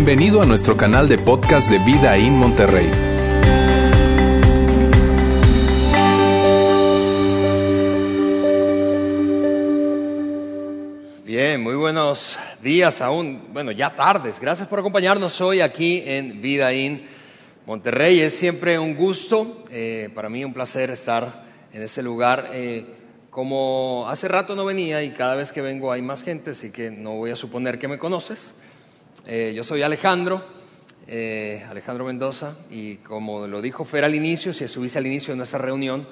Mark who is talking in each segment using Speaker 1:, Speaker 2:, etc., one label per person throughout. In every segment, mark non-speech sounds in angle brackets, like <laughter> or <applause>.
Speaker 1: Bienvenido a nuestro canal de podcast de Vida en Monterrey.
Speaker 2: Bien, muy buenos días aún, bueno, ya tardes. Gracias por acompañarnos hoy aquí en Vida In Monterrey. Es siempre un gusto, eh, para mí un placer estar en ese lugar. Eh, como hace rato no venía y cada vez que vengo hay más gente, así que no voy a suponer que me conoces. Eh, yo soy Alejandro, eh, Alejandro Mendoza, y como lo dijo Fer al inicio, si subiste al inicio de nuestra reunión,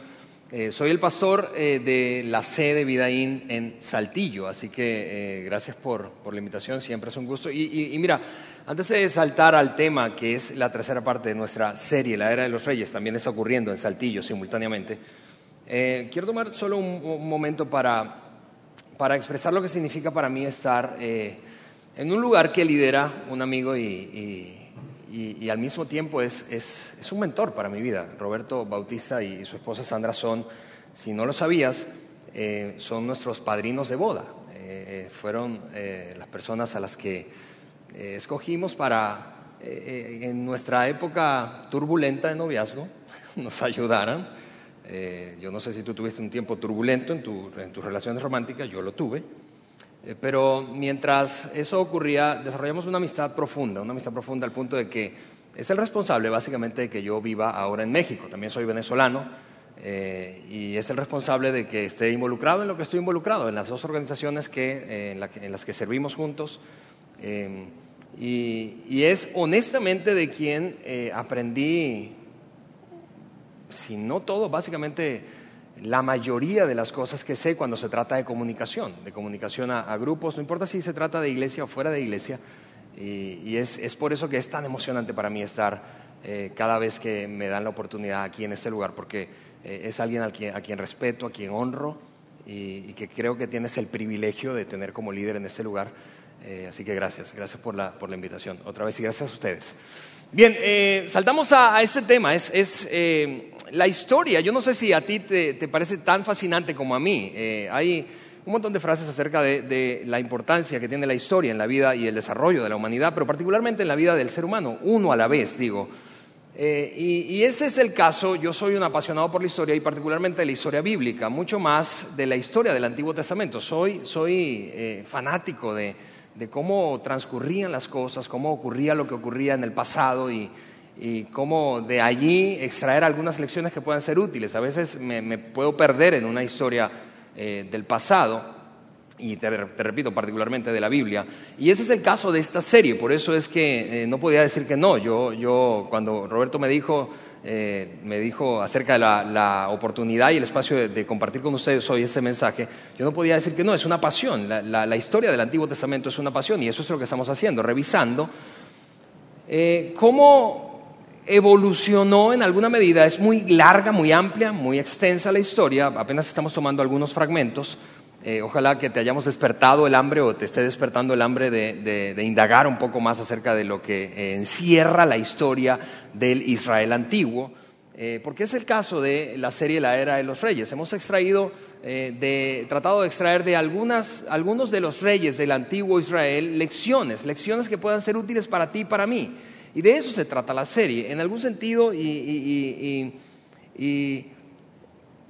Speaker 2: eh, soy el pastor de la sede Vidaín en Saltillo, así que gracias por, la invitación, siempre es un gusto. Y, mira, antes de saltar al tema, que es la tercera parte de nuestra serie, La Era de los Reyes, también está ocurriendo en Saltillo simultáneamente, quiero tomar solo un, momento para, para, expresar lo que significa para mí estar en un lugar que lidera un amigo y, al mismo tiempo es, un mentor para mi vida. Roberto Bautista y su esposa Sandra son, si no lo sabías, eh, son nuestros padrinos de boda. Eh, fueron eh, las personas a las que escogimos para, en nuestra época turbulenta de noviazgo, <laughs> nos ayudaran. yo no sé si tú tuviste un tiempo turbulento en, en tus relaciones románticas, yo lo tuve. Eh, pero mientras eso ocurría, desarrollamos una amistad profunda, una amistad profunda al punto de que es el responsable básicamente de que yo viva ahora en México. También soy venezolano eh, y es el responsable de que esté involucrado en lo que estoy involucrado, en las dos organizaciones que, eh, en, las que servimos juntos. y, y, es honestamente de quien aprendí, si no todo, básicamente la mayoría de las cosas que sé cuando se trata de comunicación, de comunicación a, grupos, no importa si se trata de iglesia o fuera de iglesia, y, es, por eso que es tan emocionante para mí estar eh, cada vez que me dan la oportunidad aquí en este lugar, porque eh, es alguien a quien, respeto, a quien honro, y, que creo que tienes el privilegio de tener como líder en este lugar. Eh, así que gracias, gracias por la, por la invitación. Otra vez y gracias a ustedes. Bien, eh, saltamos a, este tema, es, eh, la historia. Yo no sé si a ti te, parece tan fascinante como a mí. Eh, hay un montón de frases acerca de, la importancia que tiene la historia en la vida y el desarrollo de la humanidad, pero particularmente en la vida del ser humano, uno a la vez, digo. y, ese es el caso, yo soy un apasionado por la historia y particularmente de la historia bíblica, mucho más de la historia del Antiguo Testamento. Soy, soy fanático de de cómo transcurrían las cosas, cómo ocurría lo que ocurría en el pasado y, cómo de allí extraer algunas lecciones que puedan ser útiles. A veces me, puedo perder en una historia eh, del pasado y te, repito, particularmente de la Biblia. Y ese es el caso de esta serie, por eso es que eh, no podía decir que no. Yo, yo, cuando Roberto me dijo, eh, me dijo acerca de la, oportunidad y el espacio de, compartir con ustedes hoy ese mensaje, yo no podía decir que no, es una pasión. La, historia del Antiguo Testamento es una pasión y eso es lo que estamos haciendo, revisando eh, cómo evolucionó en alguna medida. Es muy larga, muy amplia, muy extensa la historia, apenas estamos tomando algunos fragmentos. Eh, ojalá que te hayamos despertado el hambre o te esté despertando el hambre de, indagar un poco más acerca de lo que eh, encierra la historia del Israel antiguo, eh, porque es el caso de la serie La Era de los Reyes. Hemos extraído, tratado de extraer de algunos de los reyes del antiguo Israel lecciones, lecciones que puedan ser útiles para ti y para mí. Y de eso se trata la serie, en algún sentido y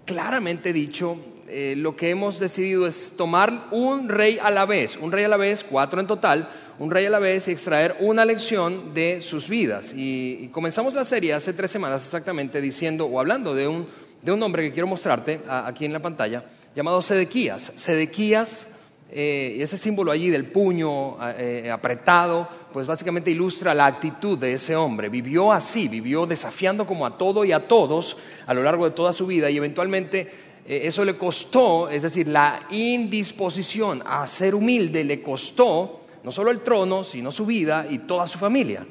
Speaker 2: claramente dicho, eh, lo que hemos decidido es tomar un rey a la vez, un rey a la vez, cuatro en total, un rey a la vez y extraer una lección de sus vidas. Y, comenzamos la serie hace tres semanas exactamente diciendo o hablando de un, de un hombre que quiero mostrarte aquí en la pantalla, llamado Sedequías. Sedequías, eh, ese símbolo allí del puño eh, apretado, pues básicamente ilustra la actitud de ese hombre. Vivió así, vivió desafiando como a todo y a todos a lo largo de toda su vida y eventualmente eso le costó, es decir, la indisposición a ser humilde le costó no solo el trono, sino su vida y toda su familia.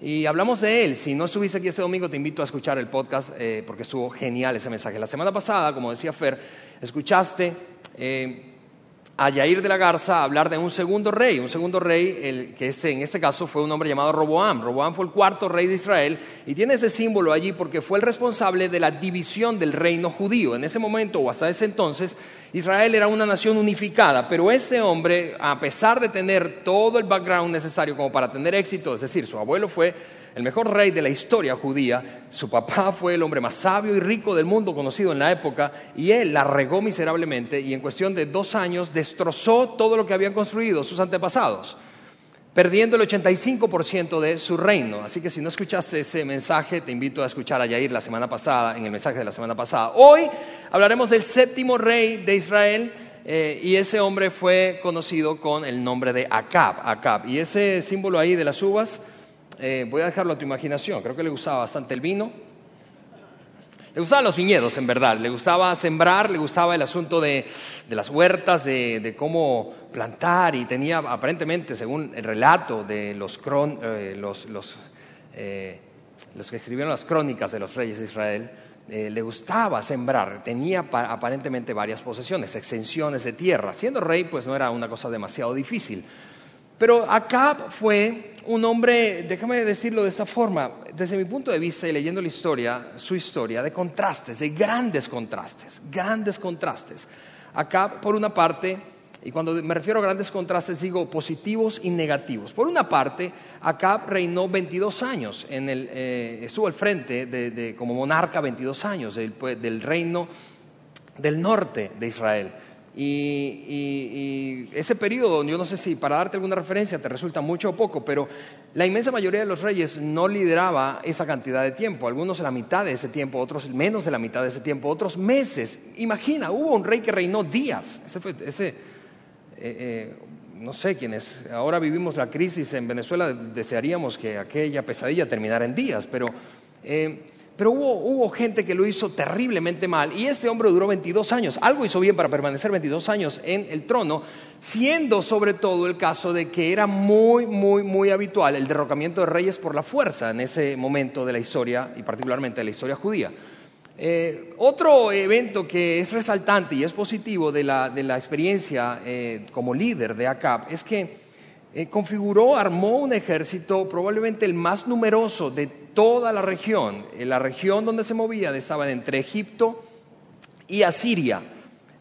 Speaker 2: Y hablamos de él. Si no estuviste aquí este domingo, te invito a escuchar el podcast eh, porque estuvo genial ese mensaje. La semana pasada, como decía Fer, escuchaste eh, a Yair de la Garza a hablar de un segundo rey, un segundo rey que este, en este caso fue un hombre llamado Roboam. Roboam fue el cuarto rey de Israel y tiene ese símbolo allí porque fue el responsable de la división del reino judío. En ese momento o hasta ese entonces Israel era una nación unificada, pero ese hombre, a pesar de tener todo el background necesario como para tener éxito, es decir, su abuelo fue el mejor rey de la historia judía. Su papá fue el hombre más sabio y rico del mundo conocido en la época y él la regó miserablemente y en cuestión de dos años destrozó todo lo que habían construido sus antepasados, perdiendo el 85% de su reino. Así que si no escuchaste ese mensaje, te invito a escuchar a Yair la semana pasada, en el mensaje de la semana pasada. Hoy hablaremos del séptimo rey de Israel. Eh, y ese hombre fue conocido con el nombre de Acab, Acab. Y ese símbolo ahí de las uvas eh, voy a dejarlo a tu imaginación, creo que le gustaba bastante el vino. Le gustaban los viñedos, en verdad, le gustaba sembrar, le gustaba el asunto de, las huertas, de, cómo plantar y tenía aparentemente, según el relato de los, eh, eh, los, que escribieron las crónicas de los reyes de Israel, le gustaba sembrar, tenía aparentemente varias posesiones, extensiones de tierra. Siendo rey, pues no era una cosa demasiado difícil. Pero Acab fue un hombre, déjame decirlo de esta forma, desde mi punto de vista y leyendo la historia, su historia, de contrastes, de grandes contrastes, grandes contrastes. Acab, por una parte, y cuando me refiero a grandes contrastes digo positivos y negativos. Por una parte, Acab reinó 22 años, en el, eh, estuvo al frente de, como monarca 22 años del reino del norte de Israel. Y, ese periodo, yo no sé si para darte alguna referencia te resulta mucho o poco, pero la inmensa mayoría de los reyes no lideraba esa cantidad de tiempo, algunos la mitad de ese tiempo, otros menos de la mitad de ese tiempo, otros meses. Imagina, hubo un rey que reinó días. Ese, fue, ese eh, eh, no sé quiénes, ahora vivimos la crisis en Venezuela, desearíamos que aquella pesadilla terminara en días, pero... Eh, pero hubo, gente que lo hizo terriblemente mal y este hombre duró 22 años. Algo hizo bien para permanecer 22 años en el trono, siendo sobre todo el caso de que era muy, muy, muy habitual el derrocamiento de reyes por la fuerza en ese momento de la historia y particularmente de la historia judía. Eh, otro evento que es resaltante y es positivo de la, experiencia eh, como líder de ACAP es que eh, configuró, armó un ejército probablemente el más numeroso de toda la región. En la región donde se movían estaban entre Egipto y Asiria.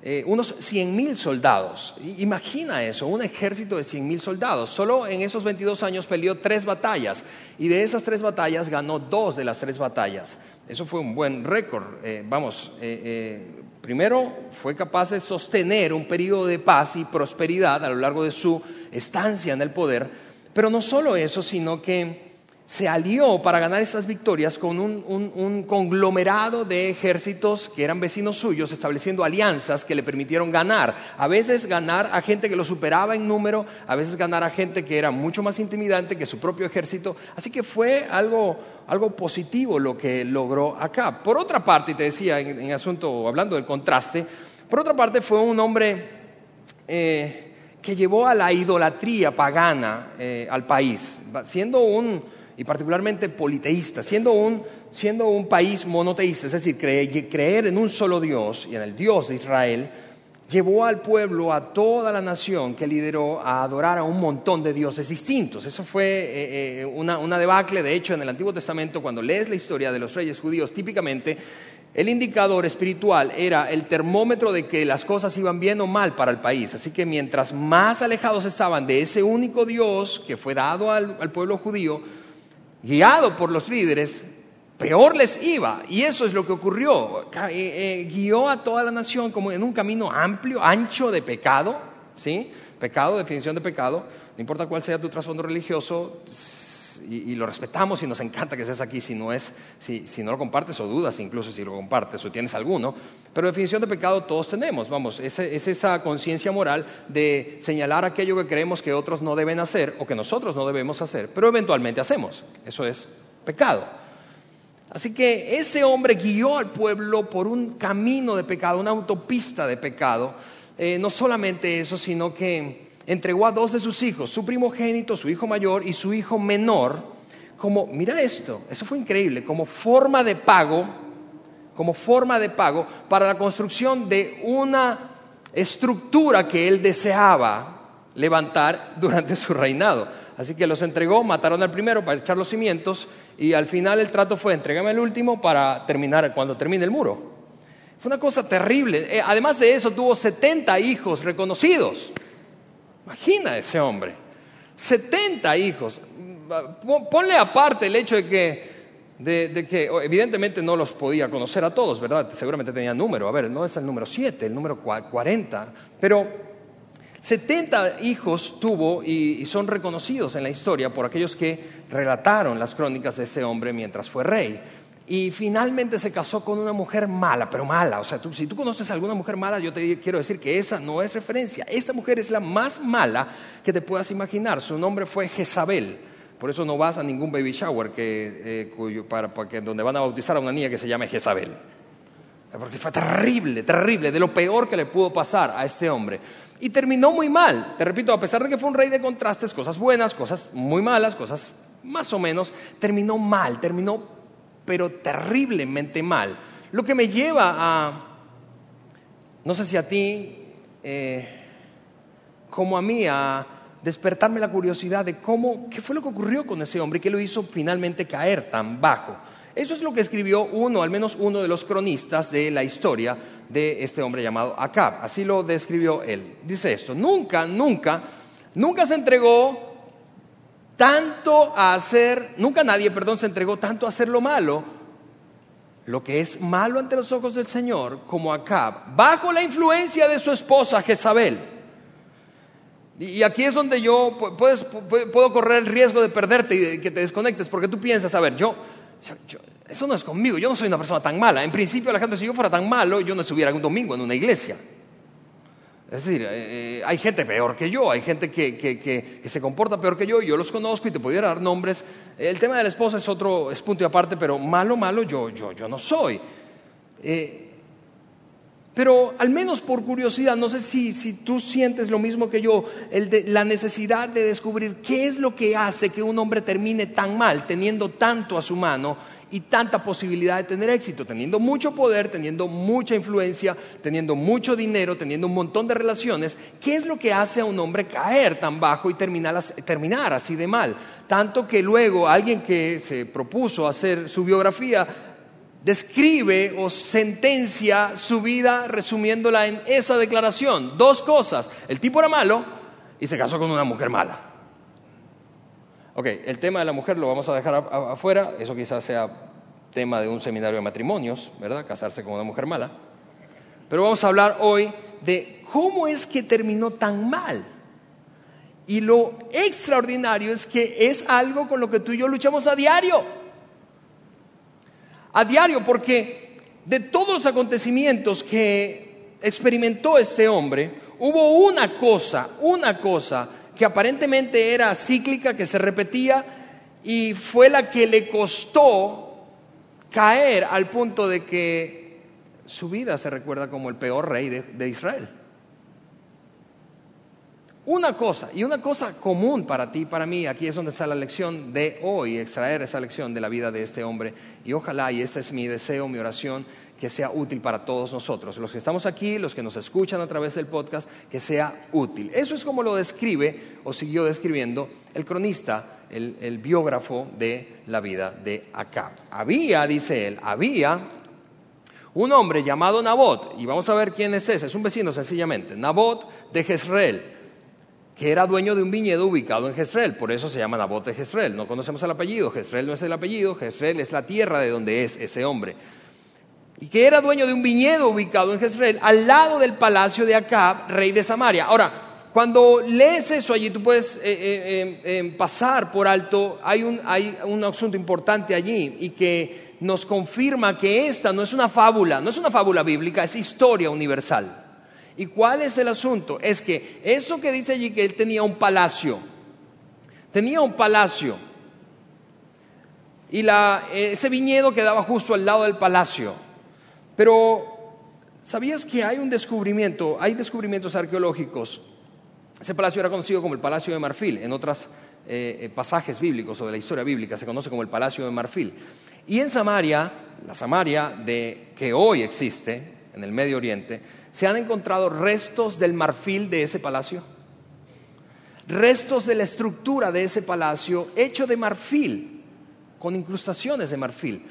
Speaker 2: Eh, unos 100.000 soldados. Imagina eso, un ejército de 100.000 soldados. Solo en esos 22 años peleó tres batallas y de esas tres batallas ganó dos de las tres batallas. Eso fue un buen récord. Eh, vamos, primero fue capaz de sostener un periodo de paz y prosperidad a lo largo de su estancia en el poder, pero no solo eso, sino que se alió para ganar esas victorias con un, conglomerado de ejércitos que eran vecinos suyos, estableciendo alianzas que le permitieron ganar. A veces ganar a gente que lo superaba en número, a veces ganar a gente que era mucho más intimidante que su propio ejército. Así que fue algo, positivo lo que logró acá. Por otra parte, te decía en, asunto, hablando del contraste, por otra parte fue un hombre... Eh, que llevó a la idolatría pagana eh, al país, siendo un, y particularmente politeísta, siendo un, siendo un país monoteísta, es decir, creer, en un solo Dios y en el Dios de Israel, llevó al pueblo, a toda la nación que lideró a adorar a un montón de dioses distintos. Eso fue eh, eh, una, una, debacle, de hecho, en el Antiguo Testamento, cuando lees la historia de los reyes judíos, típicamente el indicador espiritual era el termómetro de que las cosas iban bien o mal para el país. Así que mientras más alejados estaban de ese único Dios que fue dado al, pueblo judío, guiado por los líderes, peor les iba. Y eso es lo que ocurrió. Eh, eh, guió a toda la nación como en un camino amplio, ancho de pecado. ¿sí? Pecado, definición de pecado. No importa cuál sea tu trasfondo religioso, y, lo respetamos y nos encanta que seas aquí si no, es, si, no lo compartes o dudas incluso si lo compartes o tienes alguno. Pero definición de pecado todos tenemos, vamos, es, es esa conciencia moral de señalar aquello que creemos que otros no deben hacer o que nosotros no debemos hacer, pero eventualmente hacemos. Eso es pecado. Así que ese hombre guió al pueblo por un camino de pecado, una autopista de pecado. Eh, no solamente eso, sino que entregó a dos de sus hijos, su primogénito, su hijo mayor y su hijo menor, como, mira esto, eso fue increíble, como forma de pago, como forma de pago para la construcción de una estructura que él deseaba levantar durante su reinado. Así que los entregó, mataron al primero para echar los cimientos y al final el trato fue entregame el último para terminar cuando termine el muro. Fue una cosa terrible. Eh, además de eso, tuvo 70 hijos reconocidos. Imagina ese hombre. 70 hijos. Ponle aparte el hecho de que, de, que evidentemente no los podía conocer a todos, ¿verdad? Seguramente tenía número. A ver, no es el número 7, el número 40. Pero 70 hijos tuvo y, son reconocidos en la historia por aquellos que relataron las crónicas de ese hombre mientras fue rey y finalmente se casó con una mujer mala, pero mala. O sea, si tú conoces a alguna mujer mala, yo te quiero decir que esa no es referencia. Esta mujer es la más mala que te puedas imaginar. Su nombre fue Jezabel. Por eso no vas a ningún baby shower que, eh, para, donde van a bautizar a una niña que se llame Jezabel. Porque fue terrible, terrible, de lo peor que le pudo pasar a este hombre. Y terminó muy mal. Te repito, a pesar de que fue un rey de contrastes, cosas buenas, cosas muy malas, cosas más o menos, terminó mal, terminó pero terriblemente mal. Lo que me lleva a, no sé si a ti, eh, como a mí, a despertarme la curiosidad de cómo, qué fue lo que ocurrió con ese hombre y qué lo hizo finalmente caer tan bajo. Eso es lo que escribió uno, al menos uno de los cronistas de la historia de este hombre llamado Acab. Así lo describió él. Dice esto, nunca, nunca, nunca se entregó tanto a hacer, nunca nadie, perdón, se entregó tanto a hacer lo malo, lo que es malo ante los ojos del Señor, como Acab, bajo la influencia de su esposa Jezabel. Y aquí es donde yo puedo correr el riesgo de perderte y de que te desconectes, porque tú piensas, a ver, yo, eso no es conmigo, yo no soy una persona tan mala. En principio, gente, si yo fuera tan malo, yo no estuviera un domingo en una iglesia. Es decir, eh, eh, hay gente peor que yo, hay gente que, se comporta peor que yo, yo los conozco y te pudiera dar nombres. El tema de la esposa es otro, es punto y aparte, pero malo, malo yo, yo, yo no soy. Eh, pero al menos por curiosidad, no sé si, si tú sientes lo mismo que yo, la necesidad de descubrir qué es lo que hace que un hombre termine tan mal, teniendo tanto a su mano y tanta posibilidad de tener éxito, teniendo mucho poder, teniendo mucha influencia, teniendo mucho dinero, teniendo un montón de relaciones, ¿qué es lo que hace a un hombre caer tan bajo y terminar, así de mal? Tanto que luego alguien que se propuso hacer su biografía describe o sentencia su vida resumiéndola en esa declaración. Dos cosas, el tipo era malo y se casó con una mujer mala. Ok, el tema de la mujer lo vamos a dejar afuera, eso quizás sea tema de un seminario de matrimonios, ¿verdad? Casarse con una mujer mala. Pero vamos a hablar hoy de cómo es que terminó tan mal. Y lo extraordinario es que es algo con lo que tú y yo luchamos a diario. A diario, porque de todos los acontecimientos que experimentó este hombre, hubo una cosa, una cosa que aparentemente era cíclica, que se repetía, y fue la que le costó caer al punto de que su vida se recuerda como el peor rey de, Israel. Una cosa, y una cosa común para ti y para mí, aquí es donde está la lección de hoy, extraer esa lección de la vida de este hombre. Y ojalá, y este es mi deseo, mi oración, que sea útil para todos nosotros, los que estamos aquí, los que nos escuchan a través del podcast, que sea útil. Eso es como lo describe o siguió describiendo el cronista, el, biógrafo de la vida de Acab. Había, dice él, había un hombre llamado Nabot, y vamos a ver quién es ese, es un vecino sencillamente, Nabot de Jezreel, que era dueño de un viñedo ubicado en Jezreel, por eso se llama Nabot de Jezreel. No conocemos el apellido, Jezreel no es el apellido, Jezreel es la tierra de donde es ese hombre y que era dueño de un viñedo ubicado en Jezreel, al lado del palacio de Acab, rey de Samaria. Ahora, cuando lees eso allí, tú puedes eh, eh, eh, pasar por alto, hay un, hay un asunto importante allí y que nos confirma que esta no es una fábula, no es una fábula bíblica, es historia universal. ¿Y cuál es el asunto? Es que eso que dice allí que él tenía un palacio, tenía un palacio, y ese viñedo quedaba justo al lado del palacio. Pero, ¿sabías que hay un descubrimiento, hay descubrimientos arqueológicos? Ese palacio era conocido como el Palacio de Marfil, en otros eh, eh, pasajes bíblicos o de la historia bíblica se conoce como el Palacio de Marfil. Y en Samaria, la Samaria de, que hoy existe, en el Medio Oriente, se han encontrado restos del marfil de ese palacio, restos de la estructura de ese palacio hecho de marfil, con incrustaciones de marfil.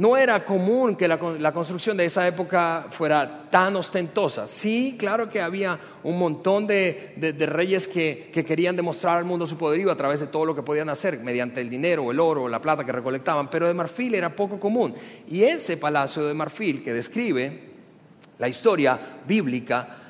Speaker 2: No era común que la, construcción de esa época fuera tan ostentosa. Sí, claro que había un montón de, reyes que, que, querían demostrar al mundo su poderío a través de todo lo que podían hacer, mediante el dinero, el oro, la plata que recolectaban, pero de marfil era poco común. Y ese palacio de marfil que describe la historia bíblica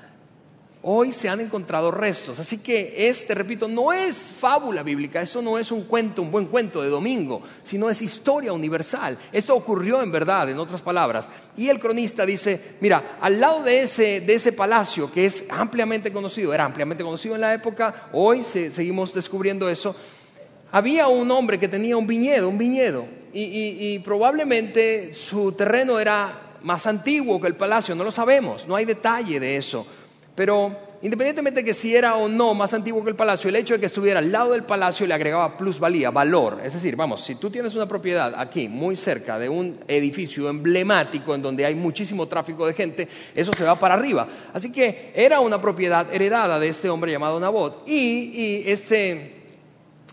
Speaker 2: Hoy se han encontrado restos, así que este, repito, no es fábula bíblica, esto no es un cuento, un buen cuento de domingo, sino es historia universal. Esto ocurrió en verdad, en otras palabras. Y el cronista dice, mira, al lado de ese, de ese palacio que es ampliamente conocido, era ampliamente conocido en la época, hoy seguimos descubriendo eso, había un hombre que tenía un viñedo, un viñedo, y probablemente su terreno era más antiguo que el palacio, no lo sabemos, no hay detalle de eso. Pero independientemente de que si era o no más antiguo que el palacio, el hecho de que estuviera al lado del palacio le agregaba plusvalía, valor. Es decir, vamos, si tú tienes una propiedad aquí, muy cerca de un edificio emblemático en donde hay muchísimo tráfico de gente, eso se va para arriba. Así que era una propiedad heredada de este hombre llamado Nabot. Y, este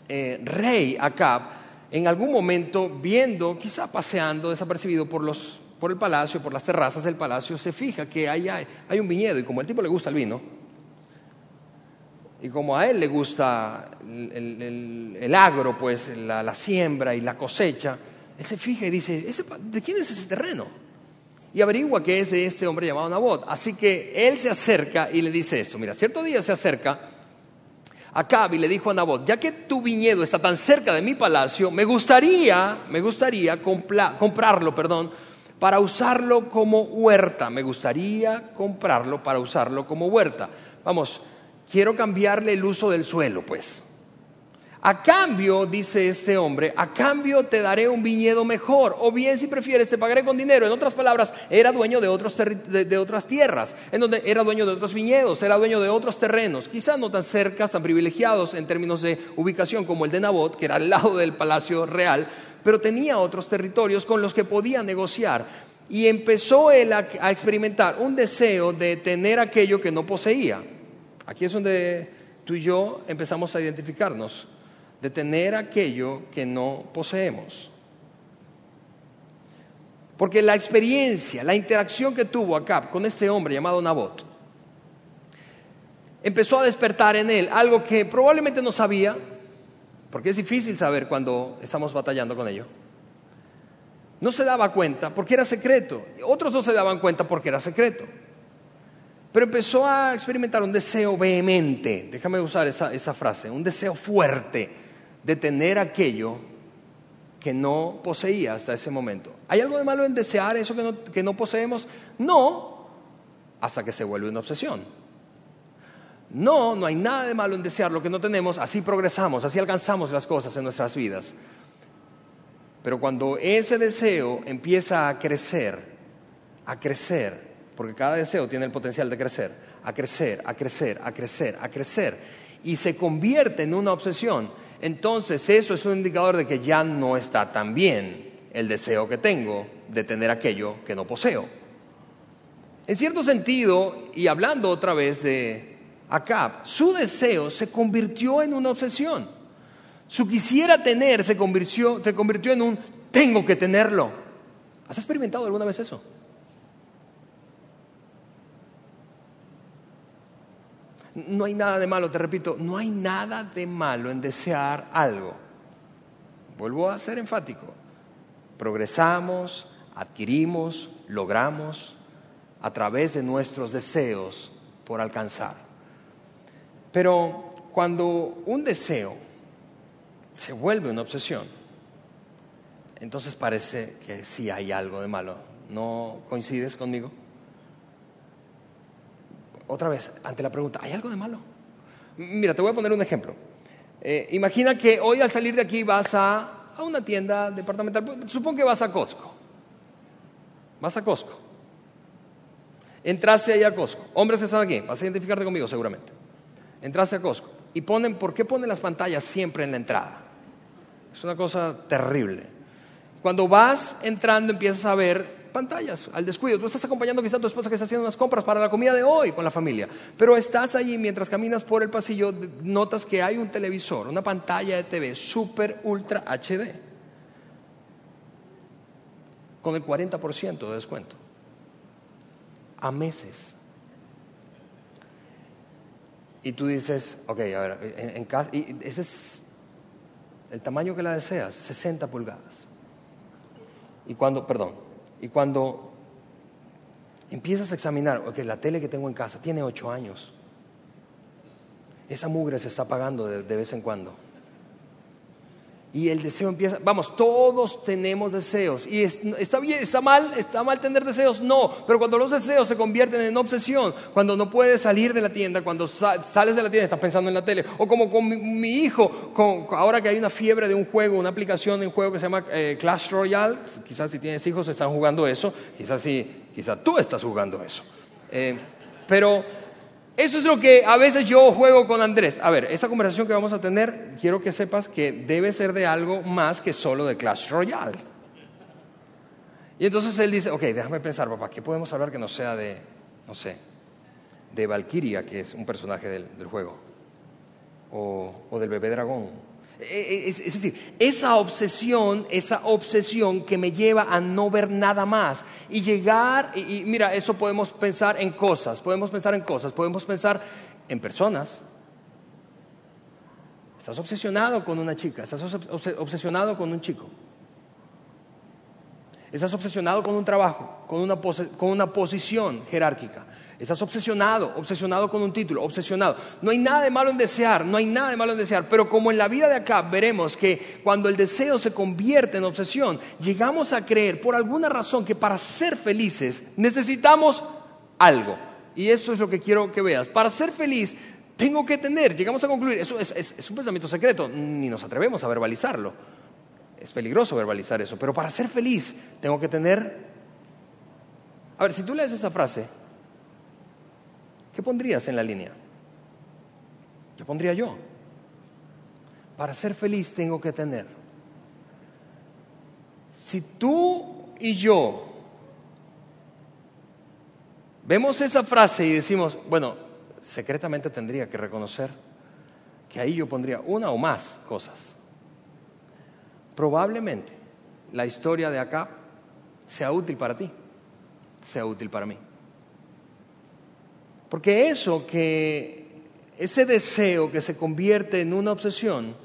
Speaker 2: eh, rey Acab, en algún momento, viendo, quizá paseando desapercibido por los por el palacio, por las terrazas del palacio, se fija que hay, hay un viñedo y como al tipo le gusta el vino, y como a él le gusta el, agro, pues la, siembra y la cosecha, él se fija y dice, ¿de quién es ese terreno? Y averigua que es de este hombre llamado Nabot. Así que él se acerca y le dice esto. Mira, cierto día se acerca a Cab y le dijo a Nabot, ya que tu viñedo está tan cerca de mi palacio, me gustaría, me gustaría comprarlo, perdón, para usarlo como huerta. Me gustaría comprarlo para usarlo como huerta. Vamos, quiero cambiarle el uso del suelo, pues. A cambio, dice este hombre, a cambio te daré un viñedo mejor, o bien si prefieres te pagaré con dinero. En otras palabras, era dueño de, otros de, otras tierras, en donde era dueño de otros viñedos, era dueño de otros terrenos, quizás no tan cercas, tan privilegiados en términos de ubicación como el de Nabot, que era al lado del palacio real, pero tenía otros territorios con los que podía negociar. Y empezó él a, experimentar un deseo de tener aquello que no poseía. Aquí es donde tú y yo empezamos a identificarnos, de tener aquello que no poseemos. Porque la experiencia, la interacción que tuvo Acab con este hombre llamado Nabot, empezó a despertar en él algo que probablemente no sabía, porque es difícil saber cuando estamos batallando con ello. No se daba cuenta porque era secreto. Otros no se daban cuenta porque era secreto. Pero empezó a experimentar un deseo vehemente, déjame usar esa, esa frase, un deseo fuerte de tener aquello que no poseía hasta ese momento. ¿Hay algo de malo en desear eso que no, que no poseemos? No, hasta que se vuelve una obsesión. No, no hay nada de malo en desear lo que no tenemos, así progresamos, así alcanzamos las cosas en nuestras vidas. Pero cuando ese deseo empieza a crecer, a crecer, porque cada deseo tiene el potencial de crecer, a crecer, a crecer, a crecer, a crecer, y se convierte en una obsesión, entonces eso es un indicador de que ya no está tan bien el deseo que tengo de tener aquello que no poseo. En cierto sentido, y hablando otra vez de Acab, su deseo se convirtió en una obsesión. Su quisiera tener se convirtió, se convirtió en un tengo que tenerlo. ¿Has experimentado alguna vez eso? No hay nada de malo, te repito, no hay nada de malo en desear algo. Vuelvo a ser enfático. Progresamos, adquirimos, logramos a través de nuestros deseos por alcanzar. Pero cuando un deseo se vuelve una obsesión, entonces parece que sí hay algo de malo. ¿No coincides conmigo? Otra vez, ante la pregunta, ¿hay algo de malo? Mira, te voy a poner un ejemplo. Eh, imagina que hoy al salir de aquí vas a, a una tienda departamental, supongo que vas a Costco. Vas a Costco. Entraste ahí a Costco. Hombres que están aquí, vas a identificarte conmigo seguramente entraste a Costco y ponen, ¿por qué ponen las pantallas siempre en la entrada? Es una cosa terrible. Cuando vas entrando empiezas a ver pantallas al descuido. Tú estás acompañando quizá a tu esposa que está haciendo unas compras para la comida de hoy con la familia, pero estás allí mientras caminas por el pasillo, notas que hay un televisor, una pantalla de TV super ultra HD, con el 40% de descuento, a meses. Y tú dices, ok, a ver, en, casa, y ese es el tamaño que la deseas, 60 pulgadas. Y cuando, perdón, y cuando empiezas a examinar, ok, la tele que tengo en casa tiene 8 años. Esa mugre se está apagando de vez en cuando y el deseo empieza, vamos, todos tenemos deseos. Y está bien, está mal, está mal tener deseos, no, pero cuando los deseos se convierten en obsesión, cuando no puedes salir de la tienda, cuando sales de la tienda estás pensando en la tele, o como con mi, hijo, ahora que hay una fiebre de un juego, una aplicación de un juego que se llama eh, Clash Royale, quizás si tienes hijos están jugando eso, quizás si, quizás tú estás jugando eso, eh, pero eso es lo que a veces yo juego con Andrés. A ver, esta conversación que vamos a tener, quiero que sepas que debe ser de algo más que solo de Clash Royale. Y entonces él dice, ok, déjame pensar, papá, ¿qué podemos hablar que no sea de, no sé, de Valkyria, que es un personaje del, juego? O, o del bebé dragón eh, eh, es, decir, esa obsesión, esa obsesión que me lleva a no ver nada más y llegar, y, mira, eso podemos pensar en cosas, podemos pensar en cosas, podemos pensar en personas. Estás obsesionado con una chica, estás obsesionado con un chico. Estás obsesionado con un trabajo, con una, con una posición jerárquica. Estás obsesionado, obsesionado con un título, obsesionado. No hay nada de malo en desear, no hay nada de malo en desear, pero como en la vida de acá veremos que cuando el deseo se convierte en obsesión, llegamos a creer por alguna razón que para ser felices necesitamos algo. Y eso es lo que quiero que veas. Para ser feliz tengo que tener, llegamos a concluir, eso es, es un pensamiento secreto, ni nos atrevemos a verbalizarlo. Es peligroso verbalizar eso, pero para ser feliz tengo que tener... A ver, si tú lees esa frase, ¿Qué pondrías en la línea? ¿Qué pondría yo? Para ser feliz tengo que tener. Si tú y yo vemos esa frase y decimos, bueno, secretamente tendría que reconocer que ahí yo pondría una o más cosas. Probablemente la historia de acá sea útil para ti, sea útil para mí. Porque eso que, ese deseo que se convierte en una obsesión,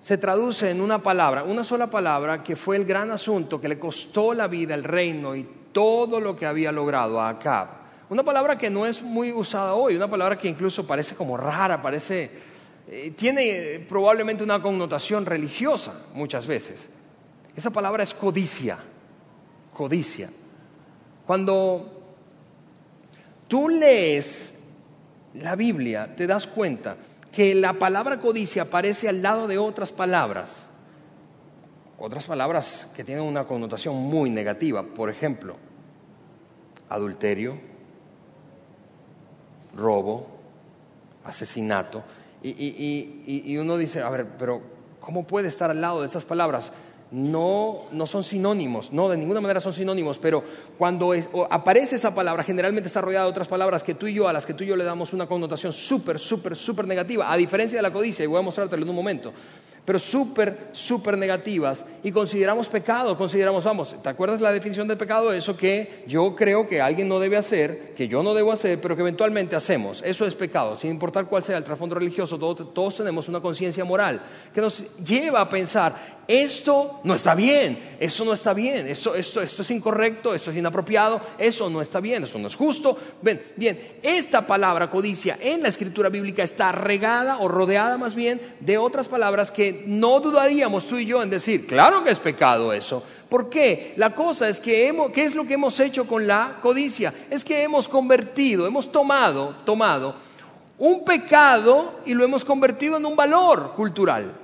Speaker 2: se traduce en una palabra, una sola palabra que fue el gran asunto que le costó la vida, el reino y todo lo que había logrado a Acab. Una palabra que no es muy usada hoy, una palabra que incluso parece como rara, parece, eh, tiene probablemente una connotación religiosa muchas veces. Esa palabra es codicia, codicia. Cuando tú lees la Biblia, te das cuenta que la palabra codicia aparece al lado de otras palabras, otras palabras que tienen una connotación muy negativa, por ejemplo, adulterio, robo, asesinato, y, uno dice, a ver, pero ¿cómo puede estar al lado de esas palabras? No, no son sinónimos, no, de ninguna manera son sinónimos, pero cuando aparece esa palabra, generalmente está rodeada de otras palabras que tú y yo, a las que tú y yo le damos una connotación súper, súper, súper negativa, a diferencia de la codicia, y voy a mostrártelo en un momento pero súper, súper negativas y consideramos pecado, consideramos, vamos, ¿te acuerdas la definición de pecado? Eso que yo creo que alguien no debe hacer, que yo no debo hacer, pero que eventualmente hacemos. Eso es pecado, sin importar cuál sea el trasfondo religioso, todos, todos tenemos una conciencia moral que nos lleva a pensar, esto no está bien, eso no está bien, esto, esto, es incorrecto, esto es inapropiado, eso no está bien, eso no es justo. Bien, bien, esta palabra codicia en la escritura bíblica está regada o rodeada más bien de otras palabras que no dudaríamos tú y yo en decir, claro que es pecado eso. ¿Por qué? La cosa es que hemos, ¿qué es lo que hemos hecho con la codicia? Es que hemos convertido, hemos tomado, tomado un pecado y lo hemos convertido en un valor cultural.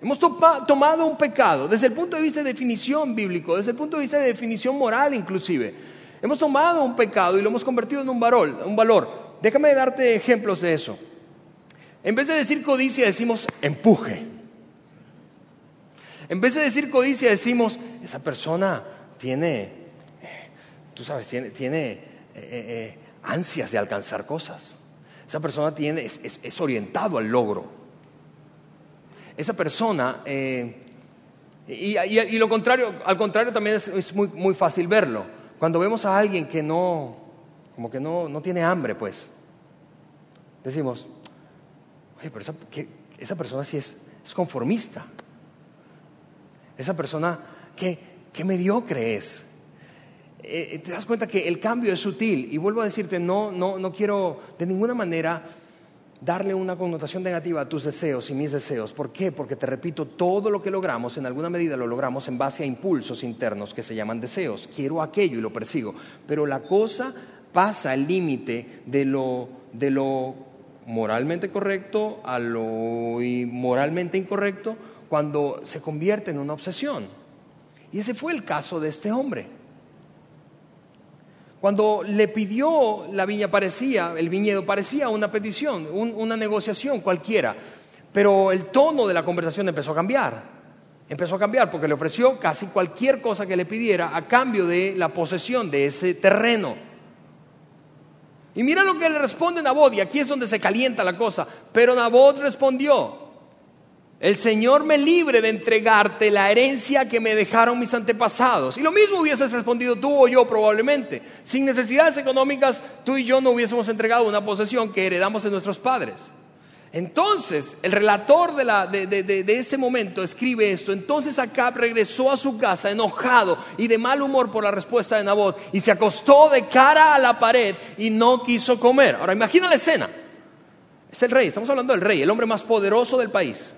Speaker 2: Hemos tomado un pecado desde el punto de vista de definición bíblico, desde el punto de vista de definición moral inclusive. Hemos tomado un pecado y lo hemos convertido en un valor. Un valor. Déjame darte ejemplos de eso. En vez de decir codicia decimos empuje. En vez de decir codicia, decimos, esa persona tiene, tú sabes, tiene, eh, eh, ansias de alcanzar cosas. Esa persona tiene, es, orientado al logro. Esa persona, y, lo contrario, al contrario también es, muy, muy, fácil verlo. Cuando vemos a alguien que no, como que no, no tiene hambre, pues, decimos, oye, pero esa, esa persona sí es, es conformista. Esa persona, ¿qué, qué mediocre es? Eh, eh, te das cuenta que el cambio es sutil. Y vuelvo a decirte, no, no, no quiero de ninguna manera darle una connotación negativa a tus deseos y mis deseos. ¿Por qué? Porque te repito, todo lo que logramos en alguna medida lo logramos en base a impulsos internos que se llaman deseos. Quiero aquello y lo persigo. Pero la cosa pasa el límite de lo, de lo moralmente correcto a lo moralmente incorrecto cuando se convierte en una obsesión. Y ese fue el caso de este hombre. Cuando le pidió la viña parecía, el viñedo parecía una petición, una negociación cualquiera, pero el tono de la conversación empezó a cambiar. Empezó a cambiar porque le ofreció casi cualquier cosa que le pidiera a cambio de la posesión de ese terreno. Y mira lo que le responde Nabot, y aquí es donde se calienta la cosa. Pero Nabot respondió, el Señor me libre de entregarte la herencia que me dejaron mis antepasados. Y lo mismo hubieses respondido tú o yo probablemente. Sin necesidades económicas, tú y yo no hubiésemos entregado una posesión que heredamos de nuestros padres. Entonces, el relator de, ese momento escribe esto. Entonces Acab regresó a su casa enojado y de mal humor por la respuesta de Nabot y se acostó de cara a la pared y no quiso comer. Ahora, imagina la escena. Es el rey, estamos hablando del rey, el hombre más poderoso del país.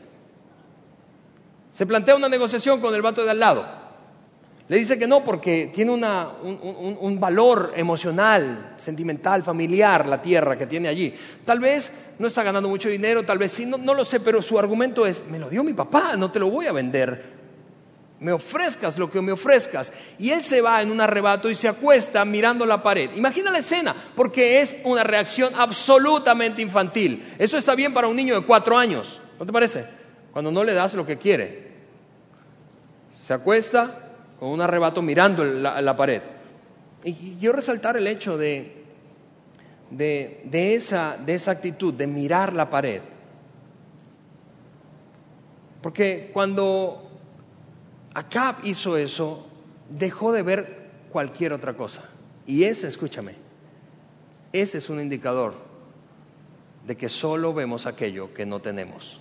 Speaker 2: Se plantea una negociación con el vato de al lado. Le dice que no porque tiene un, valor emocional, sentimental, familiar la tierra que tiene allí. Tal vez no está ganando mucho dinero, tal vez sí, no, no lo sé, pero su argumento es, me lo dio mi papá, no te lo voy a vender. Me ofrezcas lo que me ofrezcas. Y él se va en un arrebato y se acuesta mirando la pared. Imagina la escena, porque es una reacción absolutamente infantil. Eso está bien para un niño de cuatro años, ¿no te parece? Cuando no le das lo que quiere se acuesta con un arrebato mirando la, pared. Y quiero resaltar el hecho de, de, esa, de esa actitud, de mirar la pared. Porque cuando Acab hizo eso, dejó de ver cualquier otra cosa. Y ese, escúchame, ese es un indicador de que solo vemos aquello que no tenemos.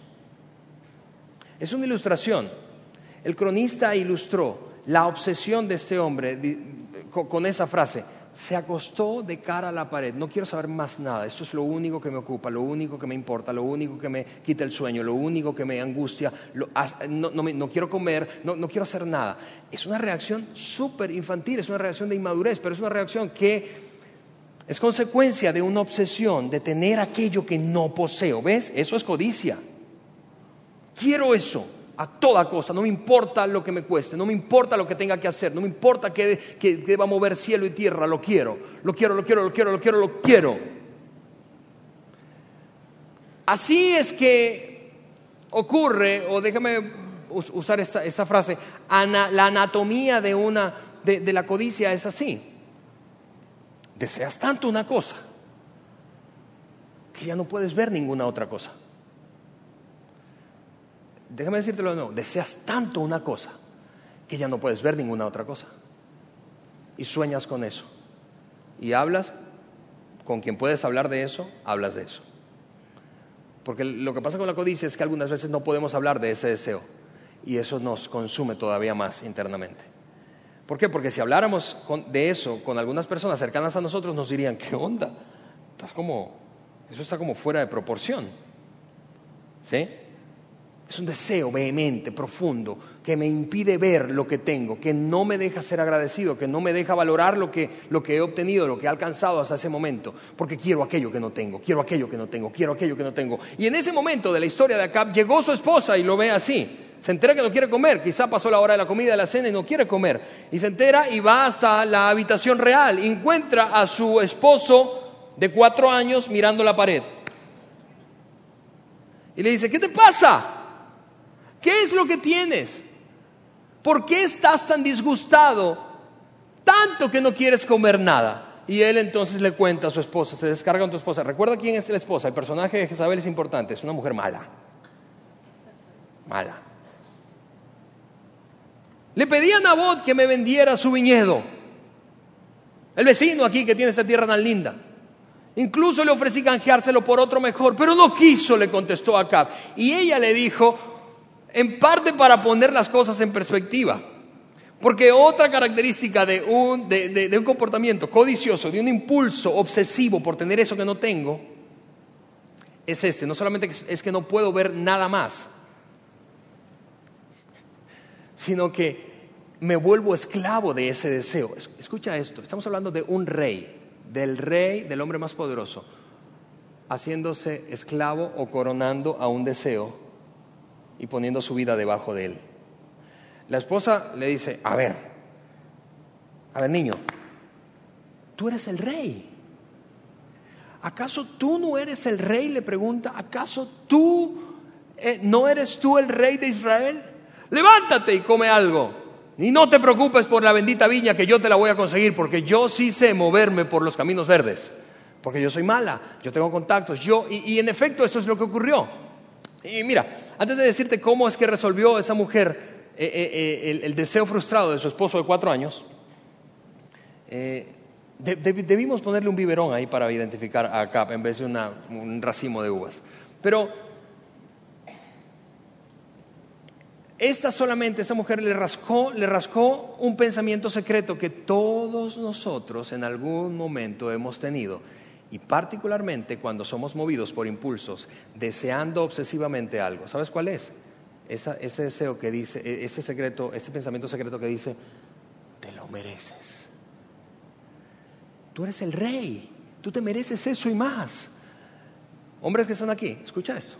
Speaker 2: Es una ilustración el cronista ilustró la obsesión de este hombre con esa frase. Se acostó de cara a la pared. No quiero saber más nada. Esto es lo único que me ocupa, lo único que me importa, lo único que me quita el sueño, lo único que me angustia. no, quiero comer, no, quiero hacer nada. Es una reacción súper infantil, es una reacción de inmadurez, pero es una reacción que es consecuencia de una obsesión de tener aquello que no poseo. ¿Ves? Eso es codicia. Quiero eso a toda cosa, no me importa lo que me cueste, no me importa lo que tenga que hacer, no me importa que, que, deba mover cielo y tierra, lo quiero, lo quiero, lo quiero, lo quiero, lo quiero, lo quiero. Así es que ocurre, o déjame usar esa, frase, la anatomía de, una, de la codicia es así. Deseas tanto una cosa que ya no puedes ver ninguna otra cosa déjame decírtelo de nuevo, deseas tanto una cosa que ya no puedes ver ninguna otra cosa. Y sueñas con eso. Y hablas con quien puedes hablar de eso, hablas de eso. Porque lo que pasa con la codicia es que algunas veces no podemos hablar de ese deseo. Y eso nos consume todavía más internamente. ¿Por qué? Porque si habláramos de eso con algunas personas cercanas a nosotros, nos dirían, ¿qué onda? Estás como, eso está como fuera de proporción. ¿Sí? Un deseo vehemente, profundo, que me impide ver lo que tengo, que no me deja ser agradecido, que no me deja valorar lo que, lo que he obtenido, lo que he alcanzado hasta ese momento, porque quiero aquello que no tengo, quiero aquello que no tengo, quiero aquello que no tengo. Y en ese momento de la historia de Acab llegó su esposa y lo ve así. Se entera que no quiere comer, quizá pasó la hora de la comida, de la cena y no quiere comer. Y se entera y va hasta la habitación real, encuentra a su esposo de cuatro años mirando la pared. Y le dice, ¿qué te pasa? ¿Qué es lo que tienes? ¿Por qué estás tan disgustado, tanto que no quieres comer nada. Y él entonces le cuenta a su esposa, se descarga con tu esposa. Recuerda quién es la esposa. El personaje de Jezabel es importante, es una mujer mala. Mala. Le pedí a Nabot que me vendiera su viñedo. El vecino aquí que tiene esta tierra tan linda. Incluso le ofrecí canjeárselo por otro mejor, pero no quiso, le contestó Acab. Y ella le dijo, en parte para poner las cosas en perspectiva. Porque otra característica de un, de, un, comportamiento codicioso, de un impulso obsesivo por tener eso que no tengo, es este. No solamente es que no puedo ver nada más, sino que me vuelvo esclavo de ese deseo. Escucha esto, estamos hablando de un rey, del rey, del hombre más poderoso, haciéndose esclavo o coronando a un deseo y poniendo su vida debajo de él. La esposa le dice, a ver, a ver niño, tú eres el rey. ¿Acaso tú no eres el rey? Le pregunta, ¿acaso tú eh, no eres tú el rey de Israel? Levántate y come algo. Y no te preocupes por la bendita viña que yo te la voy a conseguir, porque yo sí sé moverme por los caminos verdes. Porque yo soy mala, yo tengo contactos, yo, y, en efecto eso es lo que ocurrió. Y mira, antes de decirte cómo es que resolvió esa mujer eh, eh, eh, el, deseo frustrado de su esposo de cuatro años, debimos ponerle un biberón ahí para identificar a Cap en vez de un racimo de uvas. Pero esta solamente, esa mujer le rascó, le rascó un pensamiento secreto que todos nosotros en algún momento hemos tenido. Y particularmente cuando somos movidos por impulsos, deseando obsesivamente algo. ¿Sabes cuál es? ese deseo que dice, e, ese secreto, ese pensamiento secreto que dice, te lo mereces. Tú eres el rey, tú te mereces eso y más. Hombres que están aquí, escucha esto.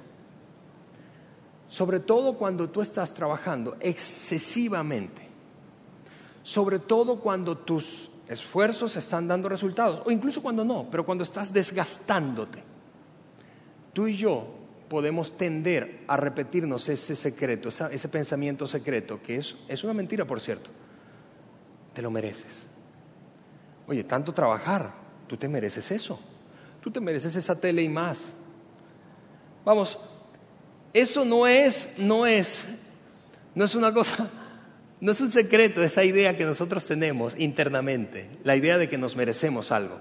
Speaker 2: Sobre todo cuando tú estás trabajando excesivamente, sobre todo cuando tus esfuerzos están dando resultados, o incluso cuando no, pero cuando estás desgastándote. Tú y yo podemos tender a repetirnos ese secreto, ese pensamiento secreto, que es, es una mentira, por cierto. Te lo mereces. Oye, tanto trabajar, tú te mereces eso. Tú te mereces esa tele y más. Vamos, eso no es, no es, no es una cosa, no es un secreto esa idea que nosotros tenemos internamente, la idea de que nos merecemos algo.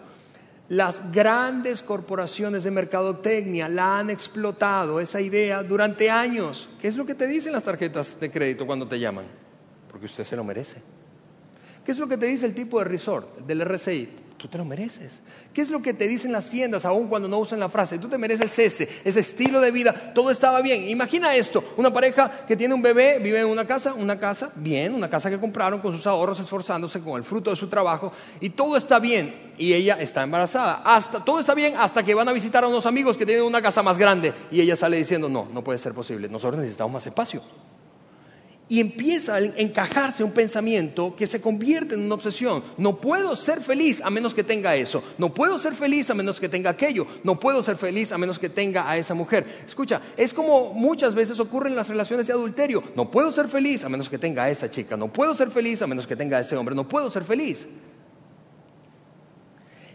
Speaker 2: Las grandes corporaciones de mercadotecnia la han explotado, esa idea, durante años. ¿Qué es lo que te dicen las tarjetas de crédito cuando te llaman? Porque usted se lo merece. ¿Qué es lo que te dice el tipo de resort del RCI? Tú te lo mereces. ¿Qué es lo que te dicen las tiendas, aun cuando no usan la frase? Tú te mereces ese, ese estilo de vida. Todo estaba bien. Imagina esto: una pareja que tiene un bebé, vive en una casa, una casa bien, una casa que compraron con sus ahorros, esforzándose con el fruto de su trabajo, y todo está bien. Y ella está embarazada. Hasta, todo está bien hasta que van a visitar a unos amigos que tienen una casa más grande. Y ella sale diciendo: No, no puede ser posible. Nosotros necesitamos más espacio y empieza a encajarse un pensamiento que se convierte en una obsesión. No puedo ser feliz a menos que tenga eso. No puedo ser feliz a menos que tenga aquello. No puedo ser feliz a menos que tenga a esa mujer. Escucha, es como muchas veces ocurre en las relaciones de adulterio. No puedo ser feliz a menos que tenga a esa chica. No puedo ser feliz a menos que tenga a ese hombre. No puedo ser feliz.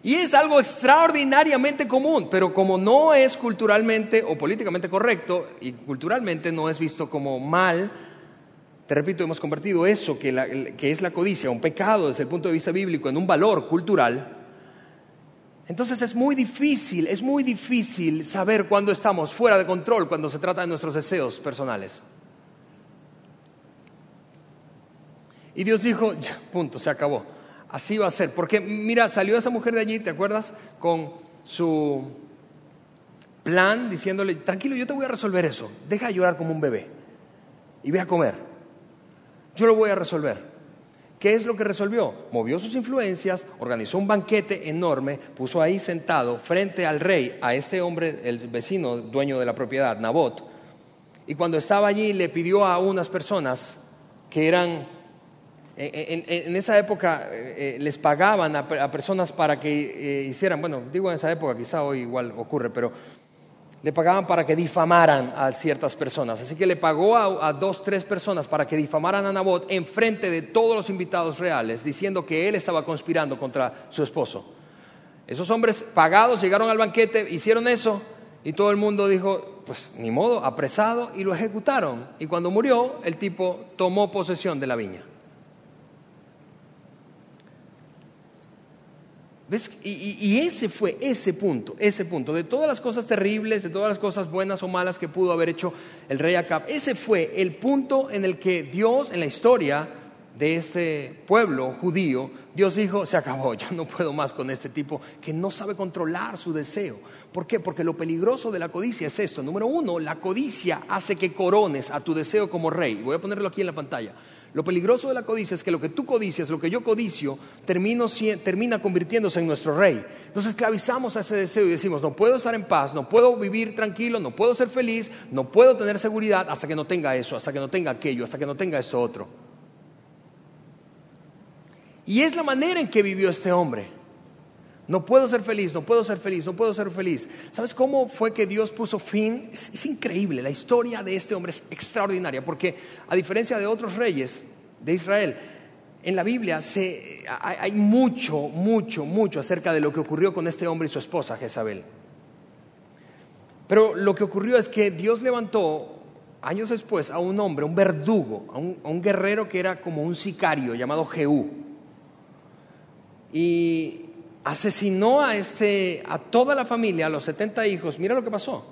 Speaker 2: Y es algo extraordinariamente común, pero como no es culturalmente o políticamente correcto y culturalmente no es visto como mal, te repito, hemos convertido eso, que, es la codicia, un pecado desde el punto de vista bíblico, en un valor cultural. Entonces es muy difícil, es muy difícil saber cuándo estamos fuera de control cuando se trata de nuestros deseos personales. Y Dios dijo, punto, se acabó. Así va a ser. Porque mira, salió esa mujer de allí, ¿te acuerdas? Con su plan diciéndole, tranquilo, yo te voy a resolver eso. Deja de llorar como un bebé y ve a comer. Yo lo voy a resolver. ¿Qué es lo que resolvió? Movió sus influencias, organizó un banquete enorme, puso ahí sentado frente al rey, a este hombre, el vecino dueño de la propiedad, Nabot, y cuando estaba allí le pidió a unas personas que eran, en, esa época eh, eh, les pagaban a, personas para que eh, hicieran, bueno, digo en esa época, quizá hoy igual ocurre, pero le pagaban para que difamaran a ciertas personas. Así que le pagó a, dos, tres personas para que difamaran a Nabot en frente de todos los invitados reales, diciendo que él estaba conspirando contra su esposo. Esos hombres pagados llegaron al banquete, hicieron eso y todo el mundo dijo, pues ni modo, apresado y lo ejecutaron. Y cuando murió, el tipo tomó posesión de la viña. Y, ese fue ese punto, ese punto, de todas las cosas terribles, de todas las cosas buenas o malas que pudo haber hecho el rey Acab, ese fue el punto en el que Dios, en la historia de ese pueblo judío, Dios dijo, se acabó, ya no puedo más con este tipo que no sabe controlar su deseo. ¿Por qué? Porque lo peligroso de la codicia es esto. Número uno, la codicia hace que corones a tu deseo como rey. Voy a ponerlo aquí en la pantalla. Lo peligroso de la codicia es que lo que tú codicias, lo que yo codicio, termina convirtiéndose en nuestro rey. Nos esclavizamos a ese deseo y decimos, no puedo estar en paz, no puedo vivir tranquilo, no puedo ser feliz, no puedo tener seguridad hasta que no tenga eso, hasta que no tenga aquello, hasta que no tenga esto otro. Y es la manera en que vivió este hombre. No puedo ser feliz, no puedo ser feliz, no puedo ser feliz. ¿Sabes cómo fue que Dios puso fin? Es, increíble, la historia de este hombre es extraordinaria, porque a diferencia de otros reyes de Israel, en la Biblia hay, mucho, mucho, mucho acerca de lo que ocurrió con este hombre y su esposa Jezabel. Pero lo que ocurrió es que Dios levantó años después a un hombre, un verdugo, a un, a un guerrero que era como un sicario llamado Jehú. Y asesinó a, este, a toda la familia, a los 70 hijos. Mira lo que pasó.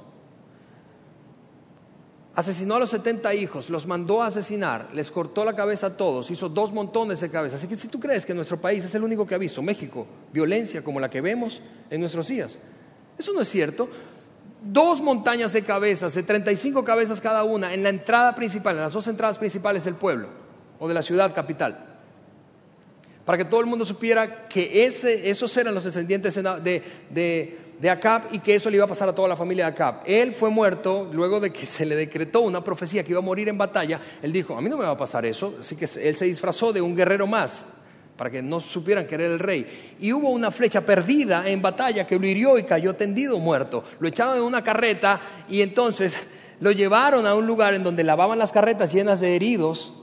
Speaker 2: Asesinó a los 70 hijos, los mandó a asesinar, les cortó la cabeza a todos, hizo dos montones de cabezas. Así que si tú crees que nuestro país es el único que ha visto, México, violencia como la que vemos en nuestros días, eso no es cierto. Dos montañas de cabezas, de 35 cabezas cada una, en la entrada principal, en las dos entradas principales del pueblo o de la ciudad capital para que todo el mundo supiera que ese, esos eran los descendientes de, de, de, Acab y que eso le iba a pasar a toda la familia de Acab. Él fue muerto luego de que se le decretó una profecía que iba a morir en batalla. Él dijo, a mí no me va a pasar eso, así que él se disfrazó de un guerrero más para que no supieran que era el rey. Y hubo una flecha perdida en batalla que lo hirió y cayó tendido muerto. Lo echaron en una carreta y entonces lo llevaron a un lugar en donde lavaban las carretas llenas de heridos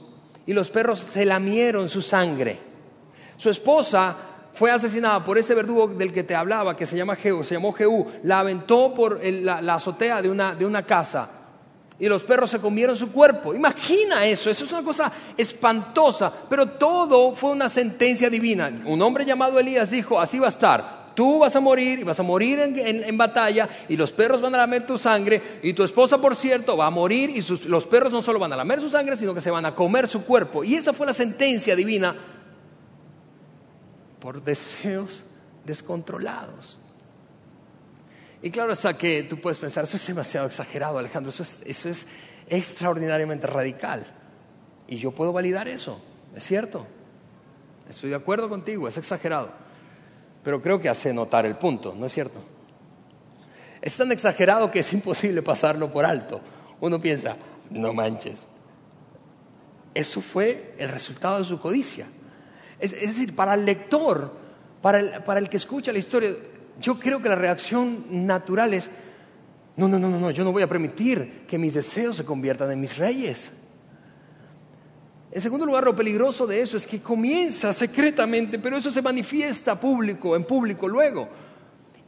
Speaker 2: y los perros se lamieron su sangre. Su esposa fue asesinada por ese verdugo del que te hablaba, que se llama Jehú, se llamó Jehú, la aventó por la, azotea de una, casa y los perros se comieron su cuerpo. Imagina eso, eso es una cosa espantosa, pero todo fue una sentencia divina. Un hombre llamado Elías dijo, así va a estar. Tú vas a morir y vas a morir en, batalla y los perros van a lamer tu sangre y tu esposa, por cierto, va a morir y los perros no solo van a lamer su sangre, sino que se van a comer su cuerpo. Y esa fue la sentencia divina por deseos descontrolados. Y claro hasta que tú puedes pensar, eso es demasiado exagerado, Alejandro, eso es, eso es extraordinariamente radical. Y yo puedo validar eso, es cierto. Estoy de acuerdo contigo, es exagerado. Pero creo que hace notar el punto, ¿no es cierto? Es tan exagerado que es imposible pasarlo por alto. Uno piensa, no manches. Eso fue el resultado de su codicia. Es, decir, para el lector, para el, para el que escucha la historia, yo creo que la reacción natural es, no, no, no, no, no, yo no voy a permitir que mis deseos se conviertan en mis reyes. En segundo lugar, lo peligroso de eso es que comienza secretamente, pero eso se manifiesta público, en público luego.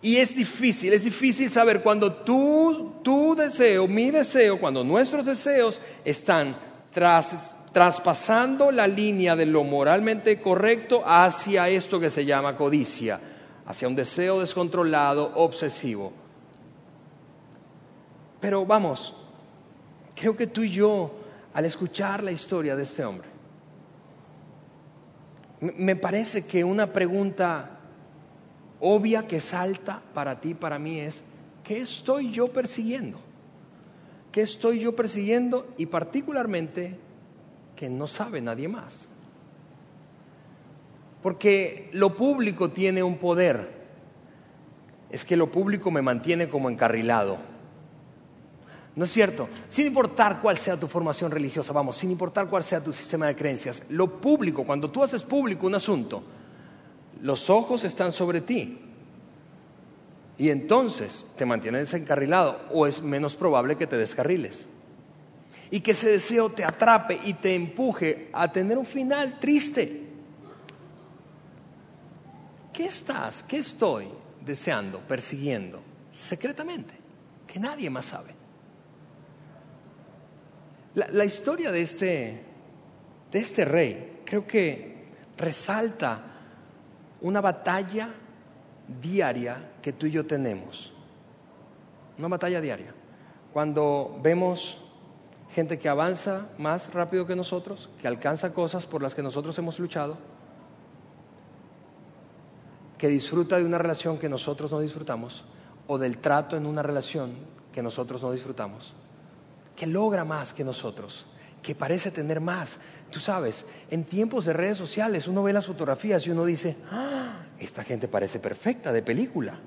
Speaker 2: Y es difícil, es difícil saber cuando tu, tu deseo, mi deseo, cuando nuestros deseos están tras traspasando la línea de lo moralmente correcto hacia esto que se llama codicia, hacia un deseo descontrolado, obsesivo. Pero vamos, creo que tú y yo, al escuchar la historia de este hombre, me parece que una pregunta obvia que salta para ti, para mí es, ¿qué estoy yo persiguiendo? ¿Qué estoy yo persiguiendo? Y particularmente, que no sabe nadie más. Porque lo público tiene un poder. Es que lo público me mantiene como encarrilado. ¿No es cierto? Sin importar cuál sea tu formación religiosa, vamos, sin importar cuál sea tu sistema de creencias, lo público, cuando tú haces público un asunto, los ojos están sobre ti. y entonces te mantienes encarrilado o es menos probable que te descarriles. Y que ese deseo te atrape y te empuje a tener un final triste. ¿Qué estás, qué estoy deseando, persiguiendo secretamente? Que nadie más sabe. La, historia de este, de este rey creo que resalta una batalla diaria que tú y yo tenemos. Una batalla diaria. Cuando vemos gente que avanza más rápido que nosotros, que alcanza cosas por las que nosotros hemos luchado, que disfruta de una relación que nosotros no disfrutamos, o del trato en una relación que nosotros no disfrutamos, que logra más que nosotros, que parece tener más. Tú sabes, en tiempos de redes sociales uno ve las fotografías y uno dice, ¡Ah! esta gente parece perfecta de película.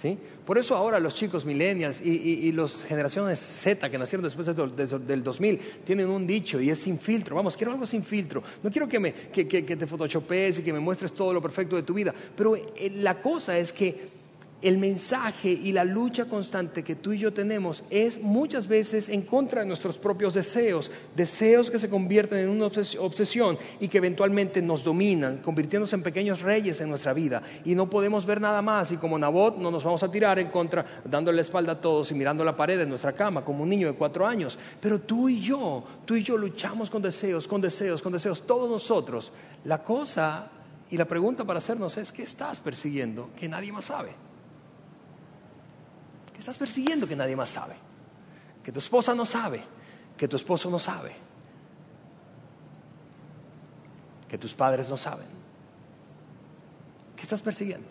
Speaker 2: ¿Sí? Por eso ahora los chicos millennials y, y, los generaciones Z que nacieron después del 2000 tienen un dicho y es sin filtro. Vamos, quiero algo sin filtro. No quiero que, me, que, que, que te photoshopes y que me muestres todo lo perfecto de tu vida. Pero eh, la cosa es que el mensaje y la lucha constante que tú y yo tenemos es muchas veces en contra de nuestros propios deseos, deseos que se convierten en una obsesión y que eventualmente nos dominan, convirtiéndose en pequeños reyes en nuestra vida. Y no podemos ver nada más y como Nabot no nos vamos a tirar en contra, dándole la espalda a todos y mirando la pared de nuestra cama como un niño de cuatro años. Pero tú y yo, tú y yo luchamos con deseos, con deseos, con deseos, todos nosotros. La cosa y la pregunta para hacernos es, ¿qué estás persiguiendo que nadie más sabe? Estás persiguiendo que nadie más sabe? Que tu esposa no sabe, que tu esposo no sabe, que tus padres no saben. ¿Qué estás persiguiendo?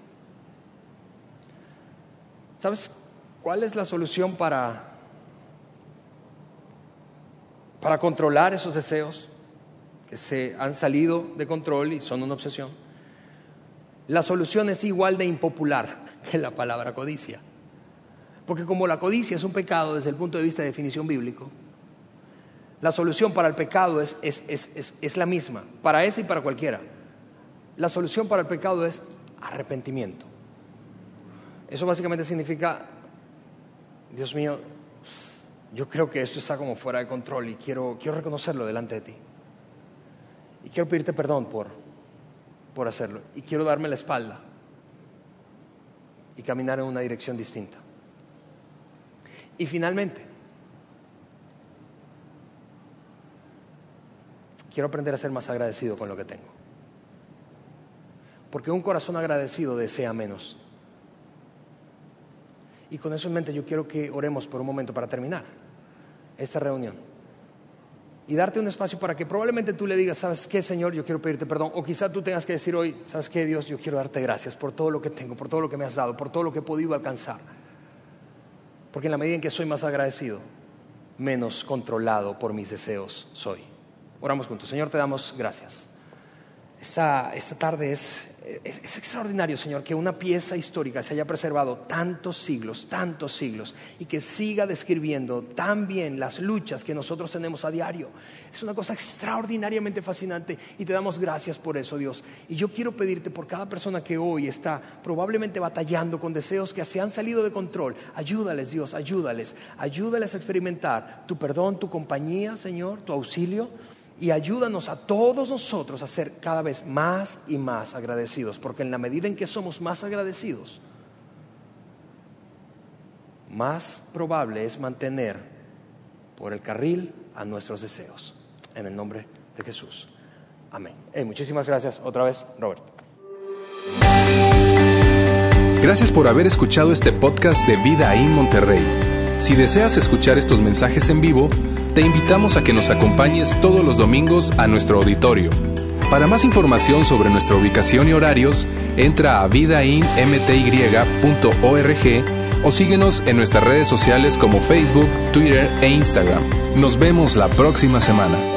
Speaker 2: ¿Sabes cuál es la solución para para controlar esos deseos que se han salido de control y son una obsesión? La solución es igual de impopular <laughs> que la palabra codicia. Porque como la codicia es un pecado desde el punto de vista de definición bíblico, la solución para el pecado es, es, la misma, para ese y para cualquiera. La solución para el pecado es arrepentimiento. Eso básicamente significa, Dios mío, yo creo que esto está como fuera de control y quiero, quiero reconocerlo delante de ti. Y quiero pedirte perdón por, por hacerlo. Y quiero darme la espalda y caminar en una dirección distinta. Y finalmente, quiero aprender a ser más agradecido con lo que tengo. Porque un corazón agradecido desea menos. Y con eso en mente yo quiero que oremos por un momento para terminar esta reunión. Y darte un espacio para que probablemente tú le digas, ¿sabes qué, Señor? Yo quiero pedirte perdón. O quizá tú tengas que decir hoy, ¿sabes qué, Dios? Yo quiero darte gracias por todo lo que tengo, por todo lo que me has dado, por todo lo que he podido alcanzar. Porque en la medida en que soy más agradecido, menos controlado por mis deseos soy. Oramos juntos. Señor, te damos gracias. Esta, esta tarde es es, extraordinario, Señor, que una pieza histórica se haya preservado tantos siglos, tantos siglos, y que siga describiendo tan bien las luchas que nosotros tenemos a diario. Es una cosa extraordinariamente fascinante y te damos gracias por eso, Dios. Y yo quiero pedirte por cada persona que hoy está probablemente batallando con deseos que se han salido de control, ayúdales, Dios, ayúdales, ayúdales a experimentar tu perdón, tu compañía, Señor, tu auxilio y ayúdanos a todos nosotros a ser cada vez más y más agradecidos, porque en la medida en que somos más agradecidos, más probable es mantener por el carril a nuestros deseos. En el nombre de Jesús. Amén. muchísimas gracias otra vez, Robert.
Speaker 1: Gracias por haber escuchado este podcast de Vida en Monterrey. Si deseas escuchar estos mensajes en vivo, te invitamos a que nos acompañes todos los domingos a nuestro auditorio. Para más información sobre nuestra ubicación y horarios, entra a vidainmty.org o síguenos en nuestras redes sociales como Facebook, Twitter e Instagram. Nos vemos la próxima semana.